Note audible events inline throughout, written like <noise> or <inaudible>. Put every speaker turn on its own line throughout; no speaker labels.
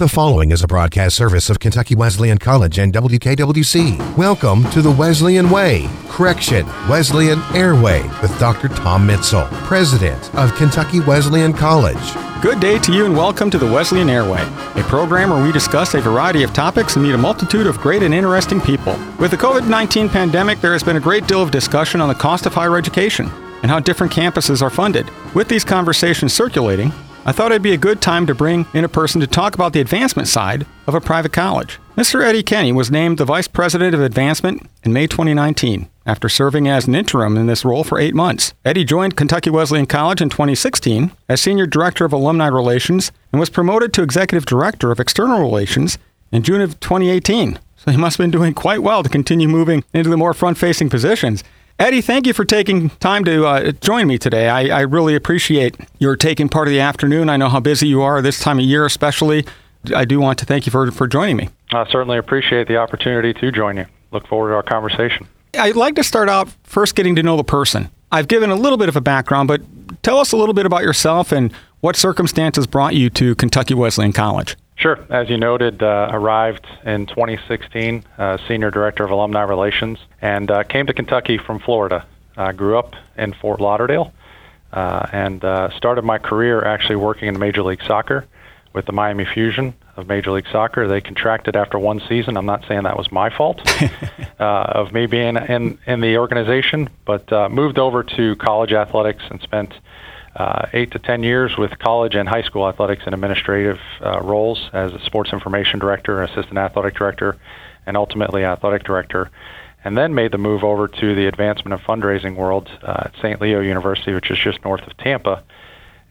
The following is a broadcast service of Kentucky Wesleyan College and WKWC. Welcome to the Wesleyan Way, correction, Wesleyan Airway, with Dr. Tom Mitzel, President of Kentucky Wesleyan College.
Good day to you and welcome to the Wesleyan Airway, a program where we discuss a variety of topics and meet a multitude of great and interesting people. With the COVID 19 pandemic, there has been a great deal of discussion on the cost of higher education and how different campuses are funded. With these conversations circulating, I thought it'd be a good time to bring in a person to talk about the advancement side of a private college. Mr. Eddie Kenny was named the Vice President of Advancement in May 2019 after serving as an interim in this role for eight months. Eddie joined Kentucky Wesleyan College in 2016 as Senior Director of Alumni Relations and was promoted to Executive Director of External Relations in June of 2018. So he must have been doing quite well to continue moving into the more front facing positions. Eddie, thank you for taking time to uh, join me today. I, I, really appreciate your taking part of the afternoon. I know how busy you are this time of year, especially. I do want to thank you for, for joining me.
I certainly appreciate the opportunity to join you. Look forward to our conversation.
I'd like to start out first getting to know the person. I've given a little bit of a background, but tell us a little bit about yourself and what circumstances brought you to Kentucky Wesleyan College.
Sure. As you noted, uh, arrived in 2016, uh, Senior Director of Alumni Relations, and uh, came to Kentucky from Florida. I grew up in Fort Lauderdale uh, and uh, started my career actually working in Major League Soccer with the Miami Fusion of Major League Soccer. They contracted after one season. I'm not saying that was my fault <laughs> uh, of me being in, in the organization, but moved over to college athletics and spent – uh, eight to ten years with college and high school athletics and administrative uh, roles as a sports information director, assistant athletic director, and ultimately athletic director. And then made the move over to the advancement and fundraising world uh, at St. Leo University, which is just north of Tampa,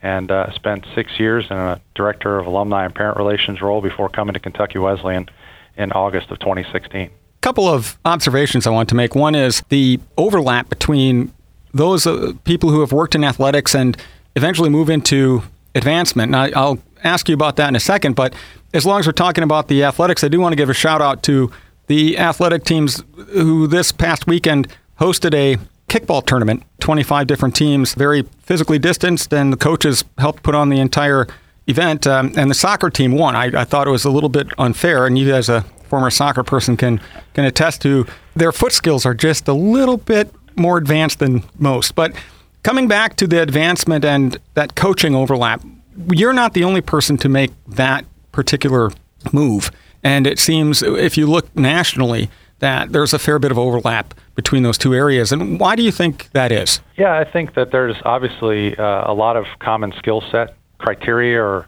and uh, spent six years in a director of alumni and parent relations role before coming to Kentucky Wesleyan in August of 2016
couple of observations I want to make. One is the overlap between those uh, people who have worked in athletics and eventually move into advancement. Now, I'll ask you about that in a second, but as long as we're talking about the athletics, I do want to give a shout out to the athletic teams who this past weekend hosted a kickball tournament. 25 different teams, very physically distanced, and the coaches helped put on the entire event. Um, and the soccer team won. I, I, thought it was a little bit unfair, and you, as a former soccer person, can can attest to their foot skills are just a little bit more advanced than most. But coming back to the advancement and that coaching overlap, you're not the only person to make that particular move. And it seems, if you look nationally, that there's a fair bit of overlap between those two areas. And why do you think that is?
Yeah, I think that there's obviously uh, a lot of common skill set criteria or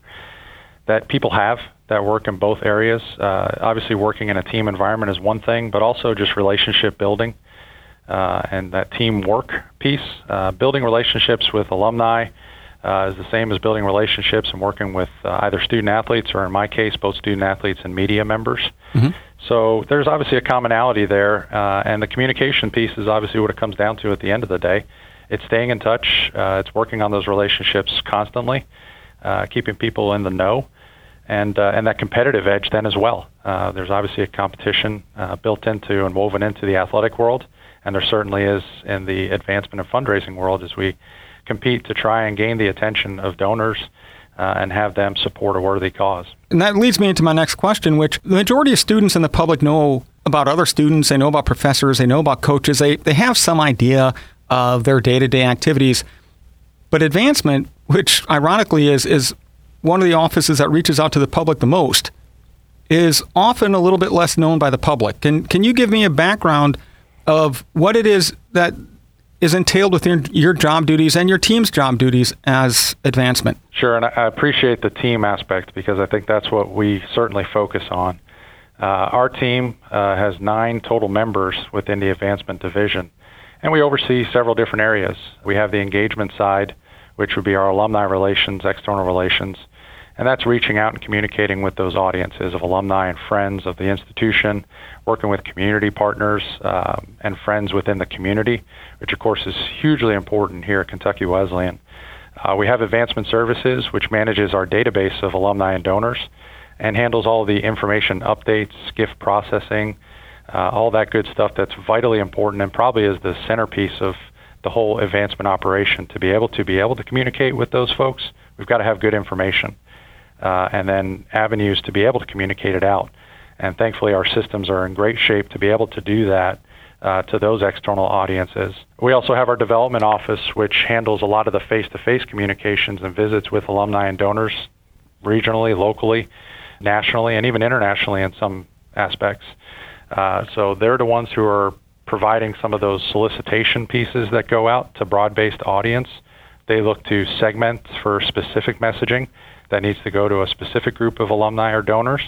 that people have that work in both areas. Uh, obviously, working in a team environment is one thing, but also just relationship building uh, and that teamwork piece. Uh, building relationships with alumni uh, is the same as building relationships and working with uh, either student athletes or, in my case, both student athletes and media members. Mm-hmm. So there's obviously a commonality there, uh, and the communication piece is obviously what it comes down to at the end of the day. It's staying in touch. Uh, it's working on those relationships constantly, keeping people in the know and uh, and that competitive edge then as well. Uh, there's obviously a competition uh, built into and woven into the athletic world, and there certainly is in the advancement of fundraising world as we compete to try and gain the attention of donors uh, and have them support a worthy cause.
And that leads me into my next question, which the majority of students in the public know about other students, they know about professors, they know about coaches, they, they have some idea of their day to day activities. But advancement, which ironically is, is one of the offices that reaches out to the public the most, is often a little bit less known by the public. Can, can you give me a background of what it is that is entailed within your job duties and your team's job duties as advancement.
Sure, and I appreciate the team aspect because I think that's what we certainly focus on. Uh, our team uh, has nine total members within the advancement division, and we oversee several different areas. We have the engagement side, which would be our alumni relations, external relations, and that's reaching out and communicating with those audiences of alumni and friends of the institution, working with community partners um, and friends within the community, which of course is hugely important here at Kentucky Wesleyan. Uh, we have Advancement Services, which manages our database of alumni and donors and handles all the information updates, gift processing, uh, all that good stuff that's vitally important and probably is the centerpiece of the whole advancement operation to be able to be able to communicate with those folks we've got to have good information uh, and then avenues to be able to communicate it out. And thankfully, our systems are in great shape to be able to do that uh, to those external audiences. We also have our development office, which handles a lot of the face to face communications and visits with alumni and donors regionally, locally, nationally, and even internationally in some aspects. Uh, so they're the ones who are providing some of those solicitation pieces that go out to broad-based audience. They look to segment for specific messaging that needs to go to a specific group of alumni or donors.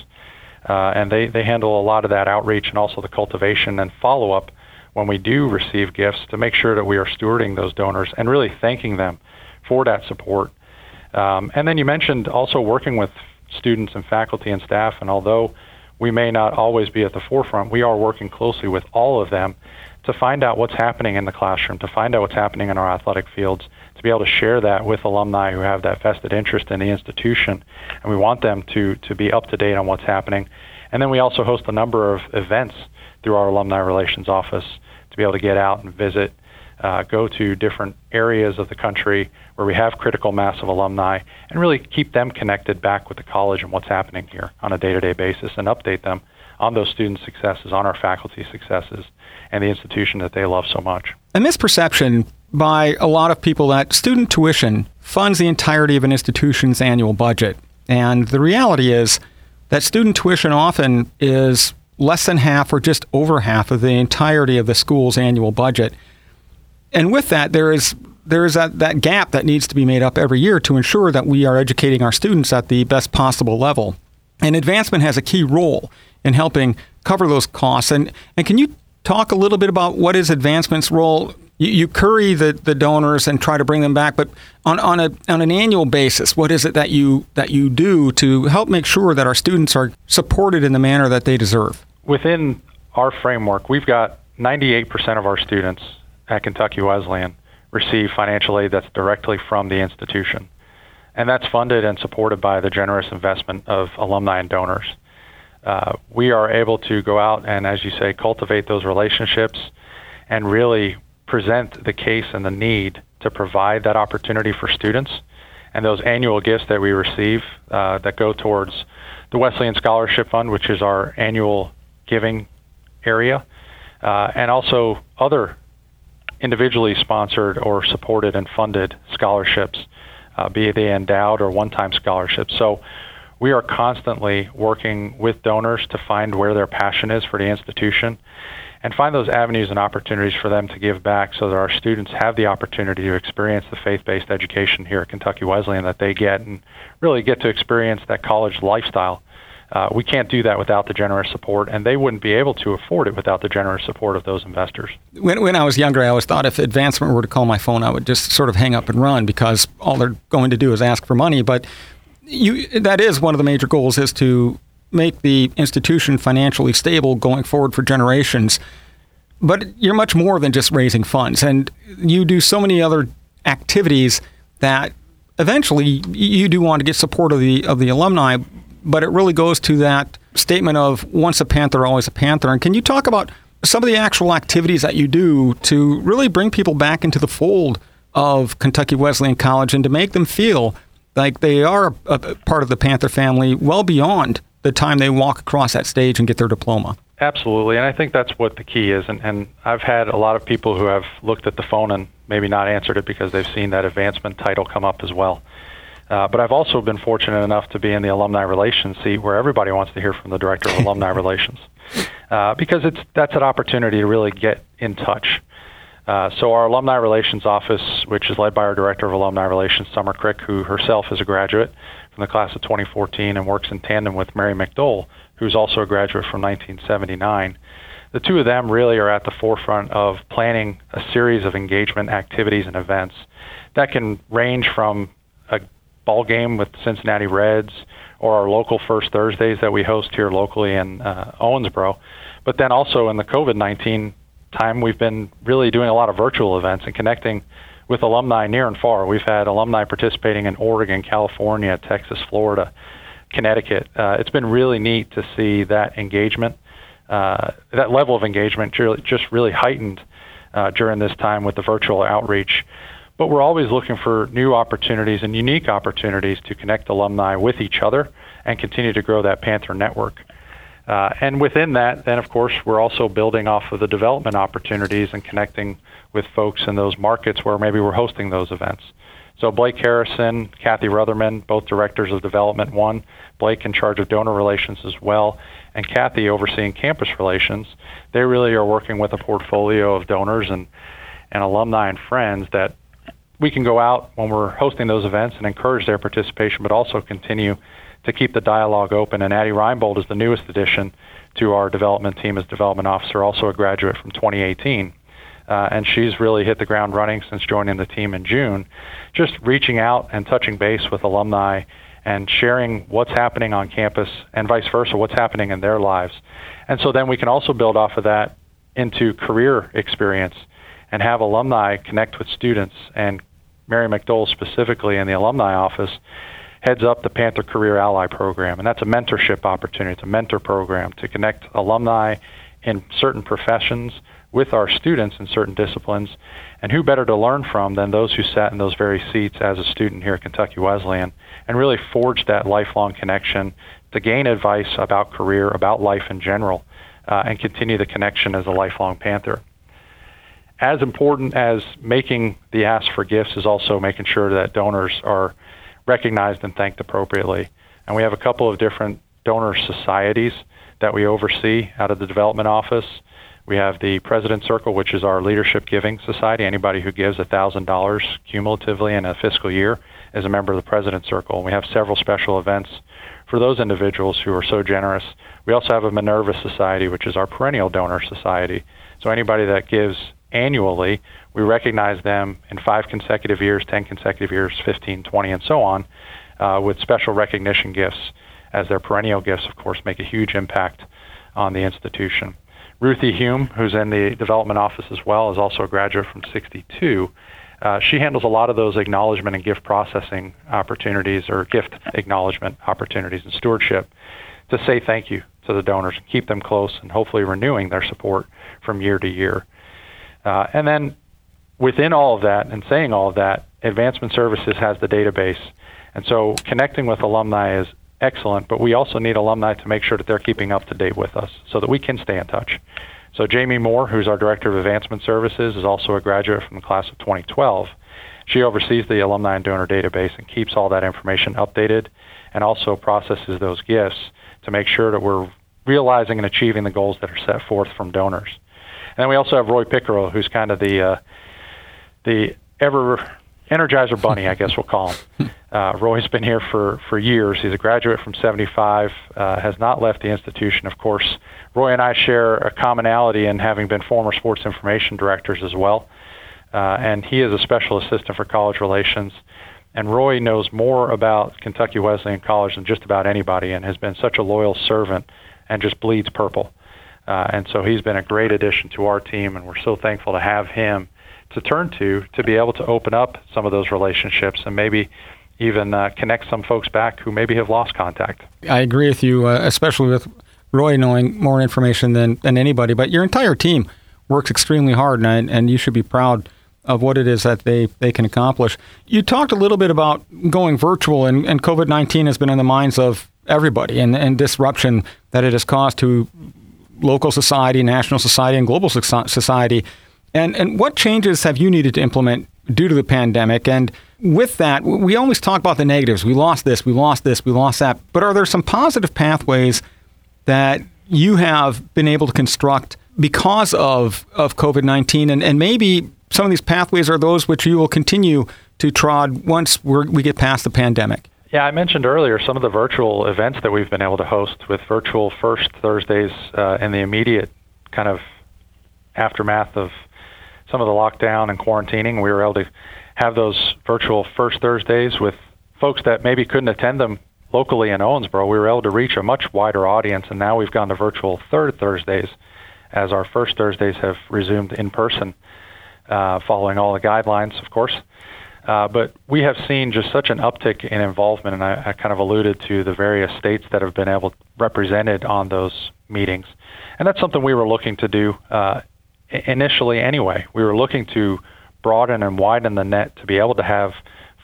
Uh, and they, they handle a lot of that outreach and also the cultivation and follow-up when we do receive gifts to make sure that we are stewarding those donors and really thanking them for that support. Um, and then you mentioned also working with students and faculty and staff, and although we may not always be at the forefront, we are working closely with all of them to find out what's happening in the classroom, to find out what's happening in our athletic fields, to be able to share that with alumni who have that vested interest in the institution. And we want them to, to be up to date on what's happening. And then we also host a number of events through our alumni relations office to be able to get out and visit, uh, go to different areas of the country where we have critical mass of alumni, and really keep them connected back with the college and what's happening here on a day to day basis and update them on those student successes, on our faculty successes, and the institution that they love so much.
A this perception by a lot of people that student tuition funds the entirety of an institution's annual budget. And the reality is that student tuition often is less than half or just over half of the entirety of the school's annual budget. And with that, there is there is that, that gap that needs to be made up every year to ensure that we are educating our students at the best possible level. And advancement has a key role in helping cover those costs. And, and can you talk a little bit about what is advancement's role? You, you curry the, the donors and try to bring them back, but on, on, a, on an annual basis, what is it that you, that you do to help make sure that our students are supported in the manner that they deserve?
Within our framework, we've got 98% of our students at Kentucky Wesleyan receive financial aid that's directly from the institution. And that's funded and supported by the generous investment of alumni and donors. Uh, we are able to go out and, as you say, cultivate those relationships and really present the case and the need to provide that opportunity for students. And those annual gifts that we receive uh, that go towards the Wesleyan Scholarship Fund, which is our annual giving area, uh, and also other individually sponsored or supported and funded scholarships, uh, be they endowed or one time scholarships. So we are constantly working with donors to find where their passion is for the institution and find those avenues and opportunities for them to give back so that our students have the opportunity to experience the faith-based education here at Kentucky Wesleyan that they get and really get to experience that college lifestyle uh, we can't do that without the generous support, and they wouldn't be able to afford it without the generous support of those investors.
When, when I was younger, I always thought if advancement were to call my phone, I would just sort of hang up and run because all they're going to do is ask for money. But you, that is one of the major goals is to make the institution financially stable going forward for generations. But you're much more than just raising funds, and you do so many other activities that eventually you do want to get support of the of the alumni but it really goes to that statement of once a Panther, always a Panther. And can you talk about some of the actual activities that you do to really bring people back into the fold of Kentucky Wesleyan College and to make them feel like they are a, part of the Panther family well beyond the time they walk across that stage and get their diploma?
Absolutely, and I think that's what the key is. And, and I've had a lot of people who have looked at the phone and maybe not answered it because they've seen that advancement title come up as well. Uh, but I've also been fortunate enough to be in the alumni relations seat where everybody wants to hear from the director of alumni <laughs> relations uh, because it's that's an opportunity to really get in touch. Uh, so our alumni relations office, which is led by our director of alumni relations, Summer Crick, who herself is a graduate from the class of 2014 and works in tandem with Mary McDole, who's also a graduate from 1979. The two of them really are at the forefront of planning a series of engagement activities and events that can range from a ball game with Cincinnati Reds or our local First Thursdays that we host here locally in uh, Owensboro. But then also in the COVID 19 time, we've been really doing a lot of virtual events and connecting with alumni near and far. We've had alumni participating in Oregon, California, Texas, Florida, Connecticut. Uh, it's been really neat to see that engagement, uh, that level of engagement just really heightened uh, during this time with the virtual outreach. but we're always looking for new opportunities and unique opportunities to connect alumni with each other and continue to grow that Panther network. Uh, and within that, then of course, we're also building off of the development opportunities and connecting with folks in those markets where maybe we're hosting those events. So Blake Harrison, Kathy Rutherman, both directors of Development One, Blake in charge of donor relations as well, and Kathy overseeing campus relations. They really are working with a portfolio of donors and, and alumni and friends that we can go out when we're hosting those events and encourage their participation, but also continue to keep the dialogue open. And Addie Reinbold is the newest addition to our development team as development officer, also a graduate from 2018. Uh, and she's really hit the ground running since joining the team in June, just reaching out and touching base with alumni and sharing what's happening on campus and vice versa, what's happening in their lives. And so then we can also build off of that into career experience and have alumni connect with students. And Mary McDowell specifically in the alumni office heads up the Panther Career Ally Program, and that's a mentorship opportunity. It's a mentor program to connect alumni in certain professions with our students in certain disciplines. And who better to learn from than those who sat in those very seats as a student here at Kentucky Wesleyan and really forge that lifelong connection to gain advice about career, about life in general, uh, and continue the connection as a lifelong Panther. As important as making the ask for gifts is also making sure that donors are recognized and thanked appropriately. And we have a couple of different donor societies that we oversee out of the development office. We have the President Circle, which is our leadership giving society. Anybody who gives $1,000 cumulatively in a fiscal year is a member of the President Circle. We have several special events for those individuals who are so generous. We also have a Minerva Society, which is our perennial donor society. So anybody that gives annually, we recognize them in five consecutive years, 10 consecutive years, 15, 20, and so on, uh, with special recognition gifts, as their perennial gifts, of course, make a huge impact on the institution. Ruthie Hume, who's in the development office as well, is also a graduate from 62. Uh, she handles a lot of those acknowledgement and gift processing opportunities or gift acknowledgement opportunities and stewardship to say thank you to the donors and keep them close and hopefully renewing their support from year to year. Uh, and then within all of that and saying all of that, Advancement Services has the database. And so connecting with alumni is excellent, but we also need alumni to make sure that they're keeping up to date with us so that we can stay in touch. So Jamie Moore, who's our Director of Advancement Services, is also a graduate from the class of 2012. She oversees the alumni and donor database and keeps all that information updated and also processes those gifts to make sure that we're realizing and achieving the goals that are set forth from donors. And then we also have Roy Pickerel, who's kind of the uh, the ever Energizer Bunny, I guess we'll call him. <laughs> Uh, Roy's been here for, for years. He's a graduate from 75, uh, has not left the institution. Of course, Roy and I share a commonality in having been former sports information directors as well. Uh, and he is a special assistant for college relations. And Roy knows more about Kentucky Wesleyan College than just about anybody and has been such a loyal servant and just bleeds purple. Uh, and so he's been a great addition to our team, and we're so thankful to have him to turn to to be able to open up some of those relationships and maybe even uh, connect some folks back who maybe have lost contact.
I agree with you, uh, especially with Roy knowing more information than, than anybody. But your entire team works extremely hard, and, and you should be proud of what it is that they, they can accomplish. You talked a little bit about going virtual, and, and COVID 19 has been in the minds of everybody and, and disruption that it has caused to local society, national society, and global society. And, and what changes have you needed to implement due to the pandemic? And with that, we always talk about the negatives. We lost this, we lost this, we lost that. But are there some positive pathways that you have been able to construct because of, of COVID 19? And, and maybe some of these pathways are those which you will continue to trod once we get past the pandemic.
Yeah, I mentioned earlier some of the virtual events that we've been able to host with virtual first Thursdays uh, in the immediate kind of aftermath of some of the lockdown and quarantining. We were able to have those virtual first Thursdays with folks that maybe couldn't attend them locally in Owensboro. We were able to reach a much wider audience, and now we've gone to virtual third Thursdays as our first Thursdays have resumed in person, uh, following all the guidelines, of course. Uh, but we have seen just such an uptick in involvement, and I, I kind of alluded to the various states that have been able represented on those meetings, and that's something we were looking to do uh, initially anyway. We were looking to broaden and widen the net to be able to have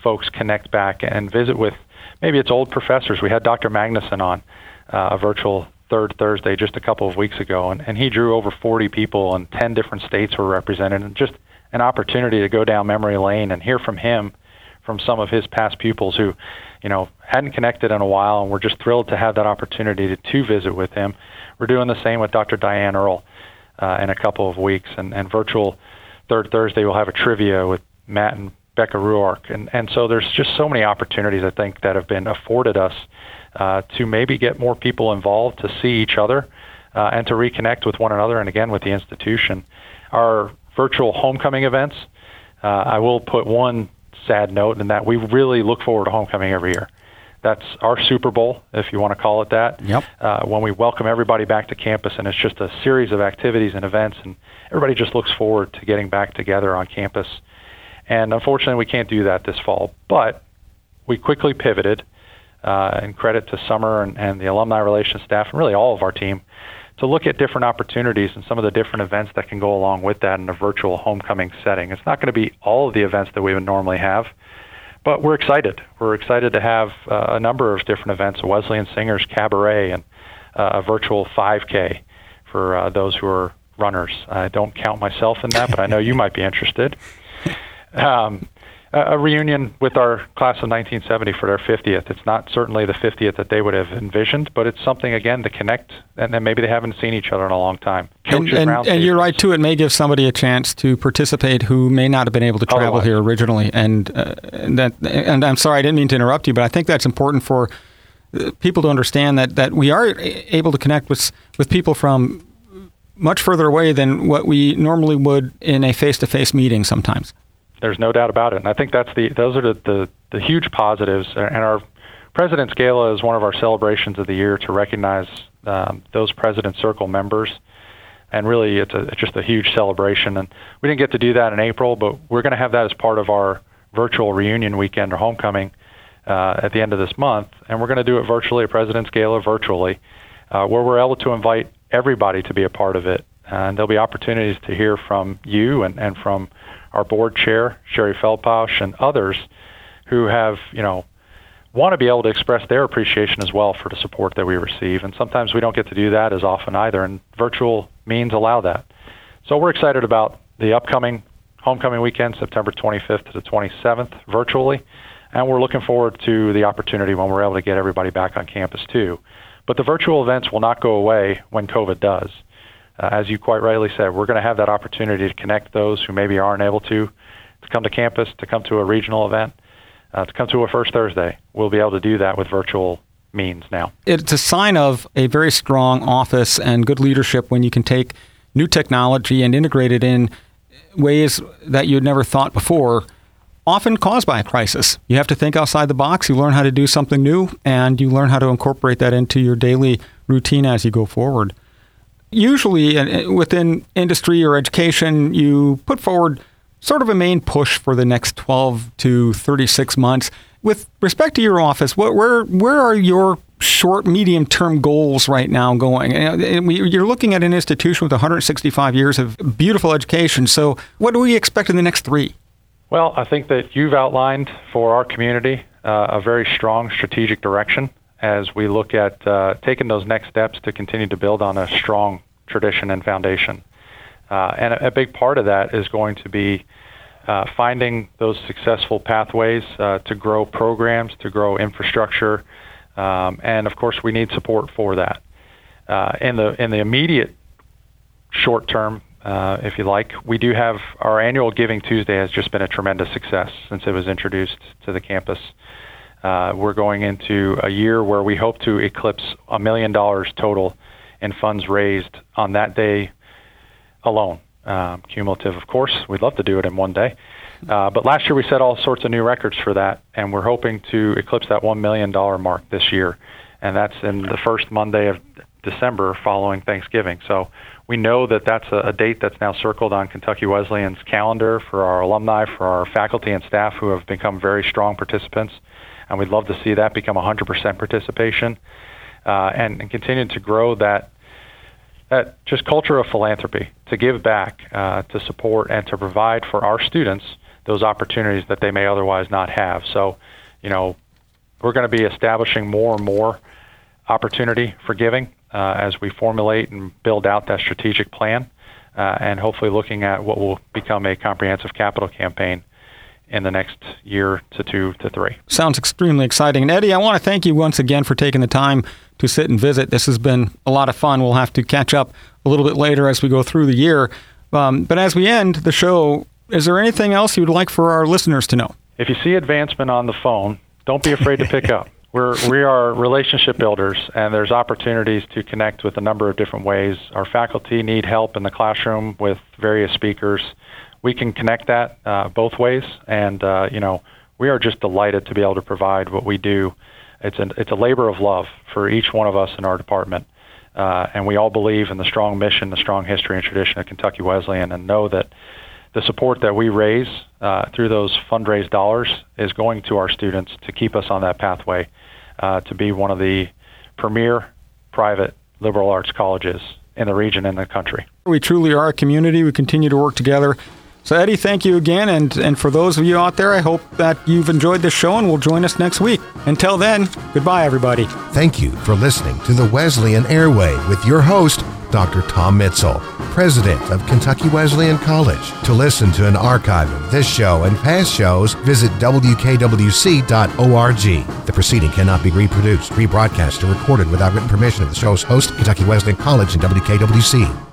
folks connect back and visit with maybe it's old professors. We had Dr. Magnuson on uh, a virtual third Thursday just a couple of weeks ago, and, and he drew over 40 people, and 10 different states were represented, and just an opportunity to go down memory lane and hear from him, from some of his past pupils who, you know, hadn't connected in a while, and we're just thrilled to have that opportunity to, to visit with him. We're doing the same with Dr. Diane Earle uh, in a couple of weeks, and, and virtual third Thursday we'll have a trivia with Matt and Becca Ruark, and and so there's just so many opportunities I think that have been afforded us uh, to maybe get more people involved, to see each other, uh, and to reconnect with one another, and again with the institution. Our virtual homecoming events. Uh, I will put one sad note in that we really look forward to homecoming every year. That's our Super Bowl, if you want to call it that.
Yep.
Uh, when we welcome everybody back to campus, and it's just a series of activities and events, and everybody just looks forward to getting back together on campus. And unfortunately, we can't do that this fall. But we quickly pivoted, uh, and credit to Summer and, and the alumni relations staff, and really all of our team, to look at different opportunities and some of the different events that can go along with that in a virtual homecoming setting. It's not going to be all of the events that we would normally have, but we're excited. We're excited to have uh, a number of different events: Wesleyan Singers Cabaret and uh, a virtual 5K for uh, those who are runners. I don't count myself in that, but I know you might be interested. Um, a reunion with our class of 1970 for their 50th. It's not certainly the 50th that they would have envisioned, but it's something again to connect, and then maybe they haven't seen each other in a long time.
And, and, and, you're right too. It may give somebody a chance to participate who may not have been able to travel
Otherwise.
here originally. And, uh, and that. And I'm sorry, I didn't mean to interrupt you, but I think that's important for uh, people to understand that that we are able to connect with with people from much further away than what we normally would in a face-to-face meeting sometimes.
There's no doubt about it, and I think that's the those are the the, the huge positives. And our President's Gala is one of our celebrations of the year to recognize um, those President's Circle members. And really, it's, a, it's just a huge celebration. And we didn't get to do that in April, but we're going to have that as part of our virtual reunion weekend or homecoming uh, at the end of this month. And we're going to do it virtually, a President's Gala virtually, uh, where we're able to invite everybody to be a part of it. And there'll be opportunities to hear from you and, and from our board chair, Sherry Feldpausch, and others who have, you know, want to be able to express their appreciation as well for the support that we receive. And sometimes we don't get to do that as often either, and virtual means allow that. So we're excited about the upcoming homecoming weekend, September 25th to the 27th, virtually. And we're looking forward to the opportunity when we're able to get everybody back on campus too. But the virtual events will not go away when COVID does uh, as you quite rightly said, we're going to have that opportunity to connect those who maybe aren't able to to come to campus, to come to a regional event, uh, to come to a First Thursday. We'll be able to do that with virtual means now.
It's a sign of a very strong office and good leadership when you can take new technology and integrate it in ways that you'd never thought before, often caused by a crisis. You have to think outside the box, you learn how to do something new, and you learn how to incorporate that into your daily routine as you go forward usually within industry or education, you put forward sort of a main push for the next 12 to 36 months. With respect to your office, what, where where are your short, medium term goals right now going? You're looking at an institution with 165 years of beautiful education. So, what do we expect in the next three?
Well, I think that you've outlined for our community uh, a very strong strategic direction as we look at uh, taking those next steps to continue to build on a strong tradition and foundation. Uh, and a, a, big part of that is going to be uh, finding those successful pathways uh, to grow programs, to grow infrastructure, um, and of course, we need support for that. Uh, in the in the immediate short term, uh, if you like, we do have our annual Giving Tuesday has just been a tremendous success since it was introduced to the campus. Uh, we're going into a year where we hope to eclipse a million dollars total in funds raised on that day alone. Um, cumulative, of course. We'd love to do it in one day. Uh, but last year we set all sorts of new records for that, and we're hoping to eclipse that $1 million mark this year. And that's in the first Monday of December following Thanksgiving. So we know that that's a, a date that's now circled on Kentucky Wesleyan's calendar for our alumni, for our faculty and staff who have become very strong participants and we'd love to see that become 100% participation uh, and, and continue to grow that that just culture of philanthropy to give back, uh, to support, and to provide for our students those opportunities that they may otherwise not have. So, you know, we're going to be establishing more and more opportunity for giving uh, as we formulate and build out that strategic plan, uh, and hopefully looking at what will become a comprehensive capital campaign in the next year to two to three.
Sounds extremely exciting. And Eddie, I want to thank you once again for taking the time to sit and visit. This has been a lot of fun. We'll have to catch up a little bit later as we go through the year. Um, but as we end the show, is there anything else you would like for our listeners to know?
If you see advancement on the phone, don't be afraid to pick up. <laughs> We're, we are relationship builders, and there's opportunities to connect with a number of different ways. Our faculty need help in the classroom with various speakers. We can connect that uh, both ways, and uh, you know we are just delighted to be able to provide what we do. It's an, it's a labor of love for each one of us in our department, uh, and we all believe in the strong mission, the strong history and tradition of Kentucky Wesleyan, and know that the support that we raise uh, through those fundraised dollars is going to our students to keep us on that pathway uh, to be one of the premier private liberal arts colleges in the region and the country.
We truly are a community. We continue to work together. So, Eddie, thank you again. And, and for those of you out there, I hope that you've enjoyed this show and will join us next week. Until then, goodbye, everybody.
Thank you for listening to the Wesleyan Airway with your host, Dr. Tom Mitzel, President of Kentucky Wesleyan College. To listen to an archive of this show and past shows, visit WKWC.org. The proceeding cannot be reproduced, rebroadcast, or recorded without written permission of the show's host, Kentucky Wesleyan College and WKWC.